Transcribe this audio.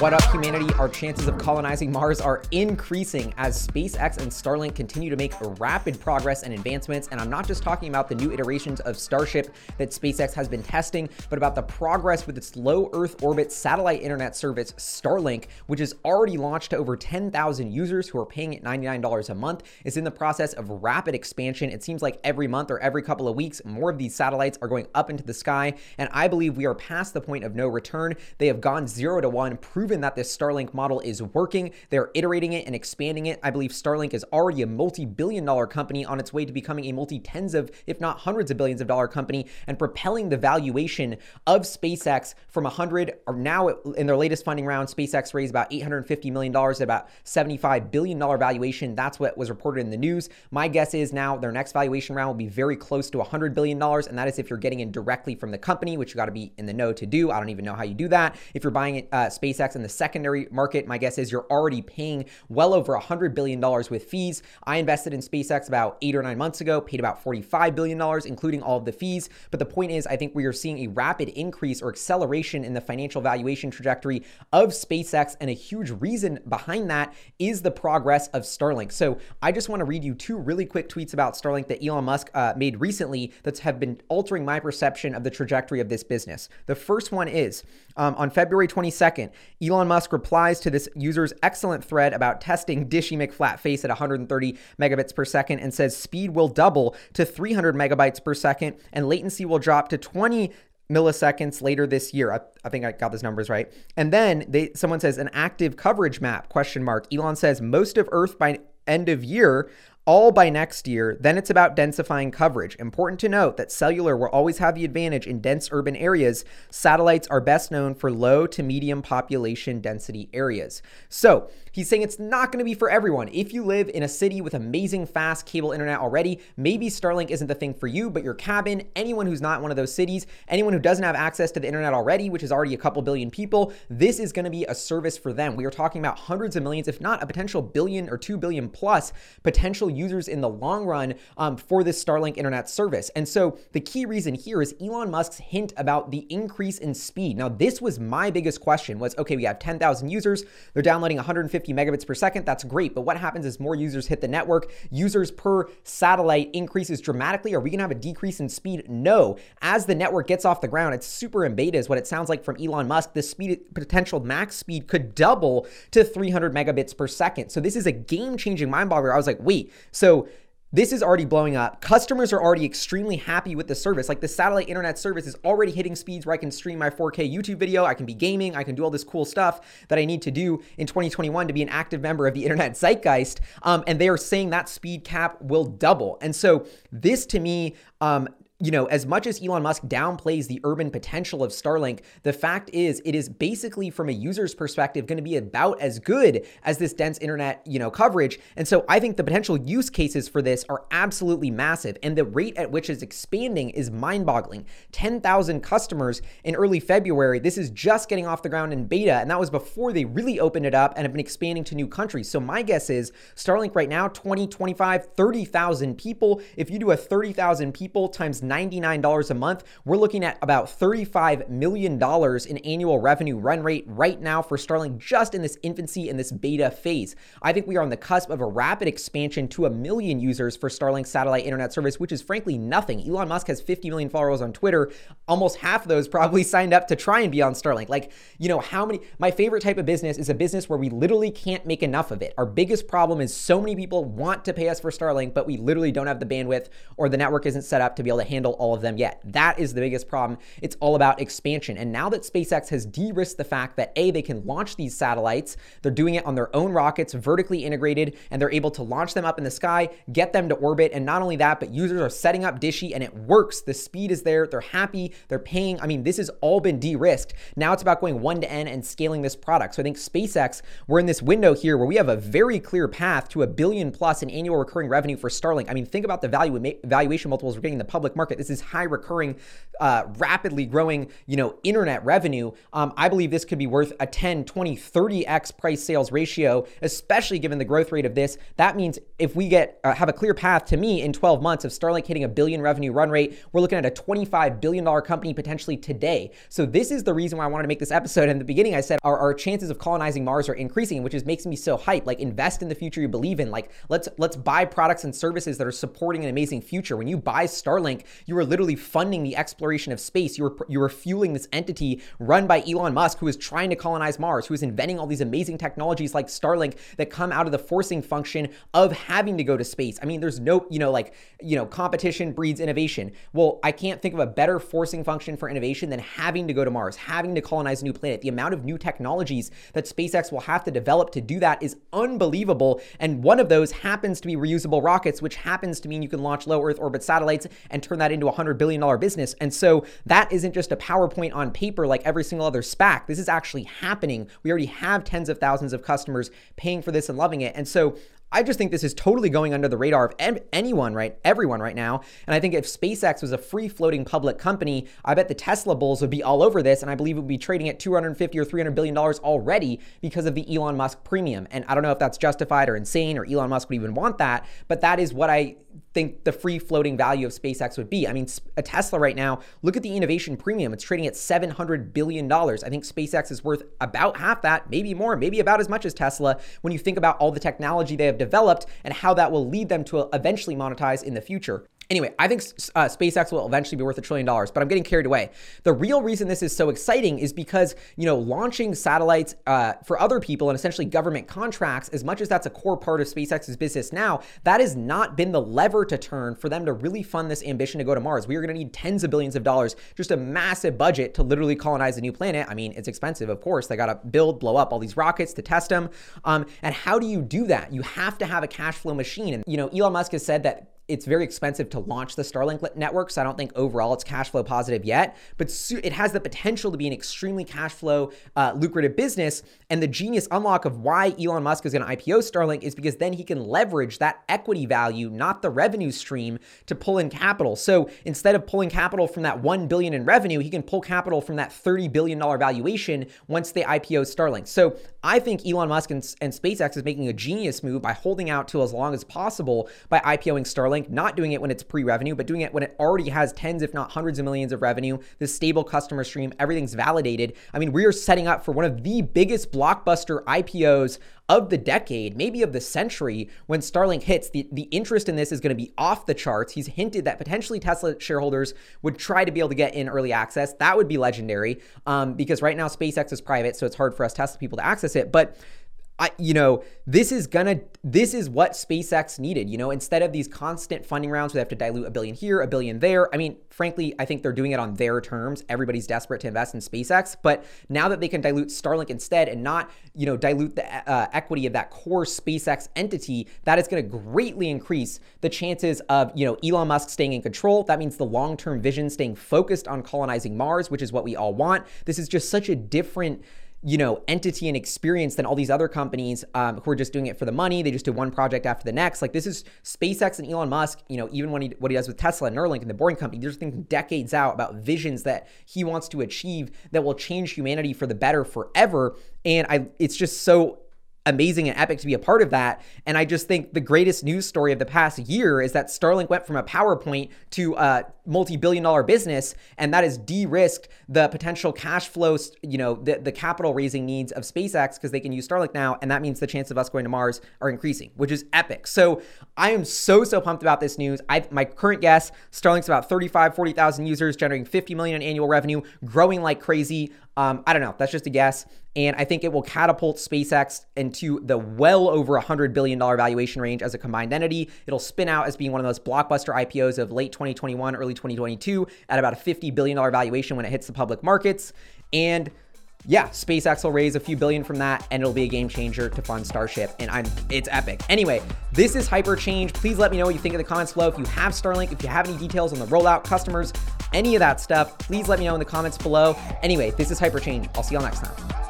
What up, humanity? Our chances of colonizing Mars are increasing as SpaceX and Starlink continue to make rapid progress and advancements. And I'm not just talking about the new iterations of Starship that SpaceX has been testing, but about the progress with its low Earth orbit satellite internet service, Starlink, which is already launched to over 10,000 users who are paying it $99 a month. It's in the process of rapid expansion. It seems like every month or every couple of weeks, more of these satellites are going up into the sky. And I believe we are past the point of no return. They have gone zero to one, proven that this Starlink model is working. They're iterating it and expanding it. I believe Starlink is already a multi billion dollar company on its way to becoming a multi tens of, if not hundreds of billions of dollar company and propelling the valuation of SpaceX from 100 or now in their latest funding round, SpaceX raised about $850 million at about $75 billion valuation. That's what was reported in the news. My guess is now their next valuation round will be very close to $100 billion. And that is if you're getting in directly from the company, which you got to be in the know to do. I don't even know how you do that. If you're buying uh, SpaceX in the secondary market, my guess is you're already paying well over $100 billion with fees. I invested in SpaceX about eight or nine months ago, paid about $45 billion, including all of the fees. But the point is, I think we are seeing a rapid increase or acceleration in the financial valuation trajectory of SpaceX. And a huge reason behind that is the progress of Starlink. So I just want to read you two really quick tweets about Starlink that Elon Musk uh, made recently that have been altering my perception of the trajectory of this business. The first one is um, on February 22nd, Elon Musk replies to this user's excellent thread about testing Dishy McFlatface at 130 megabits per second and says speed will double to 300 megabytes per second and latency will drop to 20 milliseconds later this year. I, I, think I got those numbers right. And then they someone says an active coverage map question mark. Elon says most of Earth by end of year all by next year. Then it's about densifying coverage. Important to note that cellular will always have the advantage in dense urban areas. Satellites are best known for low to medium population density areas. So he's saying it's not going to be for everyone. If you live in a city with amazing fast cable internet already, maybe Starlink isn't the thing for you, but your cabin, anyone who's not one of those cities, anyone who doesn't have access to the internet already, which is already a couple billion people, this is going to be a service for them. We are talking about hundreds of millions, if not a potential billion or two billion plus potential users in the long run um, for this Starlink internet service. And so the key reason here is Elon Musk's hint about the increase in speed. Now, this was my biggest question was, okay, we have 10,000 users. They're downloading 150 megabits per second. That's great. But what happens is more users hit the network? Users per satellite increases dramatically. Are we going to have a decrease in speed? No. As the network gets off the ground, it's super in beta is what it sounds like from Elon Musk. The speed potential max speed could double to 300 megabits per second. So this is a game-changing mind boggler. I was like, wait, so this is already blowing up. Customers are already extremely happy with the service. Like the satellite internet service is already hitting speeds where I can stream my 4K YouTube video, I can be gaming, I can do all this cool stuff that I need to do in 2021 to be an active member of the internet zeitgeist. Um, and they are saying that speed cap will double. And so this to me um, you know, as much as Elon Musk downplays the urban potential of Starlink, the fact is it is basically from a user's perspective going to be about as good as this dense internet, you know, coverage. And so I think the potential use cases for this are absolutely massive and the rate at which it's expanding is mind-boggling. 10,000 customers in early February. This is just getting off the ground in beta and that was before they really opened it up and have been expanding to new countries. So my guess is Starlink right now 20, 25, 30,000 people. If you do a 30,000 people times $99 a month, we're looking at about $35 million in annual revenue run rate right now for Starlink just in this infancy in this beta phase. I think we are on the cusp of a rapid expansion to a million users for Starlink satellite internet service, which is frankly nothing. Elon Musk has 50 million followers on Twitter. Almost half of those probably signed up to try and be on Starlink. Like, you know, how many? My favorite type of business is a business where we literally can't make enough of it. Our biggest problem is so many people want to pay us for Starlink, but we literally don't have the bandwidth or the network isn't set up to be able to handle handle all of them yet. That is the biggest problem. It's all about expansion. And now that SpaceX has de risked the fact that A, they can launch these satellites, they're doing it on their own rockets, vertically integrated, and they're able to launch them up in the sky, get them to orbit. And not only that, but users are setting up Dishy and it works. The speed is there. They're happy. They're paying. I mean, this has all been de risked. Now it's about going one to N and scaling this product. So I think SpaceX, we're in this window here where we have a very clear path to a billion plus in annual recurring revenue for Starlink. I mean, think about the value valuation multiples we're getting in the public market market. This is high recurring, uh, rapidly growing, you know, internet revenue. Um, I believe this could be worth a 10, 20, 30x price sales ratio, especially given the growth rate of this. That means if we get uh, have a clear path to me in 12 months of Starlink hitting a billion revenue run rate, we're looking at a 25 billion dollar company potentially today. So this is the reason why I wanted to make this episode. In the beginning, I said our, our chances of colonizing Mars are increasing, which is makes me so hyped. Like invest in the future you believe in. Like let's let's buy products and services that are supporting an amazing future. When you buy Starlink, you are literally funding the exploration of space. You are you are fueling this entity run by Elon Musk, who is trying to colonize Mars, who is inventing all these amazing technologies like Starlink that come out of the forcing function of having to go to space. I mean, there's no, you know, like, you know, competition breeds innovation. Well, I can't think of a better forcing function for innovation than having to go to Mars, having to colonize a new planet. The amount of new technologies that SpaceX will have to develop to do that is unbelievable. And one of those happens to be reusable rockets, which happens to mean you can launch low Earth orbit satellites and turn that into a $100 billion business. And so that isn't just a PowerPoint on paper like every single other SPAC. This is actually happening. We already have tens of thousands of customers paying for this and loving it. And so I just think this is totally going under the radar of anyone, right? Everyone right now. And I think if SpaceX was a free floating public company, I bet the Tesla bulls would be all over this. And I believe it would be trading at 250 or 300 billion dollars already because of the Elon Musk premium. And I don't know if that's justified or insane or Elon Musk would even want that, but that is what I think the free floating value of SpaceX would be. I mean, a Tesla right now, look at the innovation premium. It's trading at $700 billion. I think SpaceX is worth about half that, maybe more, maybe about as much as Tesla when you think about all the technology they have developed and how that will lead them to eventually monetize in the future. Anyway, I think uh, SpaceX will eventually be worth a trillion dollars, but I'm getting carried away. The real reason this is so exciting is because, you know, launching satellites uh, for other people and essentially government contracts, as much as that's a core part of SpaceX's business now, that has not been the lever to turn for them to really fund this ambition to go to Mars. We are going to need tens of billions of dollars, just a massive budget to literally colonize a new planet. I mean, it's expensive, of course. They got to build, blow up all these rockets to test them. Um, and how do you do that? You have to have a cash flow machine. And, you know, Elon Musk has said that it's very expensive to launch the Starlink network, so I don't think overall it's cash flow positive yet. But it has the potential to be an extremely cash flow uh, lucrative business. And the genius unlock of why Elon Musk is going to IPO Starlink is because then he can leverage that equity value, not the revenue stream, to pull in capital. So instead of pulling capital from that one billion in revenue, he can pull capital from that thirty billion dollar valuation once they IPO Starlink. So I think Elon Musk and, and SpaceX is making a genius move by holding out to as long as possible by IPOing Starlink not doing it when it's pre revenue, but doing it when it already has tens, if not hundreds of millions of revenue, this stable customer stream, everything's validated. I mean, we are setting up for one of the biggest blockbuster IPOs of the decade, maybe of the century, when Starlink hits. The, the interest in this is going to be off the charts. He's hinted that potentially Tesla shareholders would try to be able to get in early access. That would be legendary um, because right now SpaceX is private, so it's hard for us Tesla people to access it. But I, you know, this is gonna, this is what SpaceX needed. You know, instead of these constant funding rounds where they have to dilute a billion here, a billion there. I mean, frankly, I think they're doing it on their terms. Everybody's desperate to invest in SpaceX, but now that they can dilute Starlink instead and not, you know, dilute the uh, equity of that core SpaceX entity, that is going to greatly increase the chances of, you know, Elon Musk staying in control. That means the long-term vision staying focused on colonizing Mars, which is what we all want. This is just such a different you know, entity and experience than all these other companies um, who are just doing it for the money. They just do one project after the next. Like this is SpaceX and Elon Musk. You know, even when he what he does with Tesla and Neuralink and the Boring Company, they're thinking decades out about visions that he wants to achieve that will change humanity for the better forever. And I, it's just so amazing and epic to be a part of that. And I just think the greatest news story of the past year is that Starlink went from a PowerPoint to a multi-billion dollar business, and that has de-risked the potential cash flows, you know, the, the capital raising needs of SpaceX because they can use Starlink now, and that means the chance of us going to Mars are increasing, which is epic. So I am so so pumped about this news. I my current guess, Starlink's about 35, 40,000 users, generating 50 million in annual revenue, growing like crazy. Um, I don't know. That's just a guess. And I think it will catapult SpaceX into the well over $100 billion valuation range as a combined entity. It'll spin out as being one of those blockbuster IPOs of late 2021, early 2022 at about a $50 billion valuation when it hits the public markets. And yeah, SpaceX will raise a few billion from that and it'll be a game changer to fund Starship. And I'm it's epic. Anyway, this is Hyperchange. Please let me know what you think in the comments below. If you have Starlink, if you have any details on the rollout, customers, any of that stuff, please let me know in the comments below. Anyway, this is Hyperchange. I'll see y'all next time.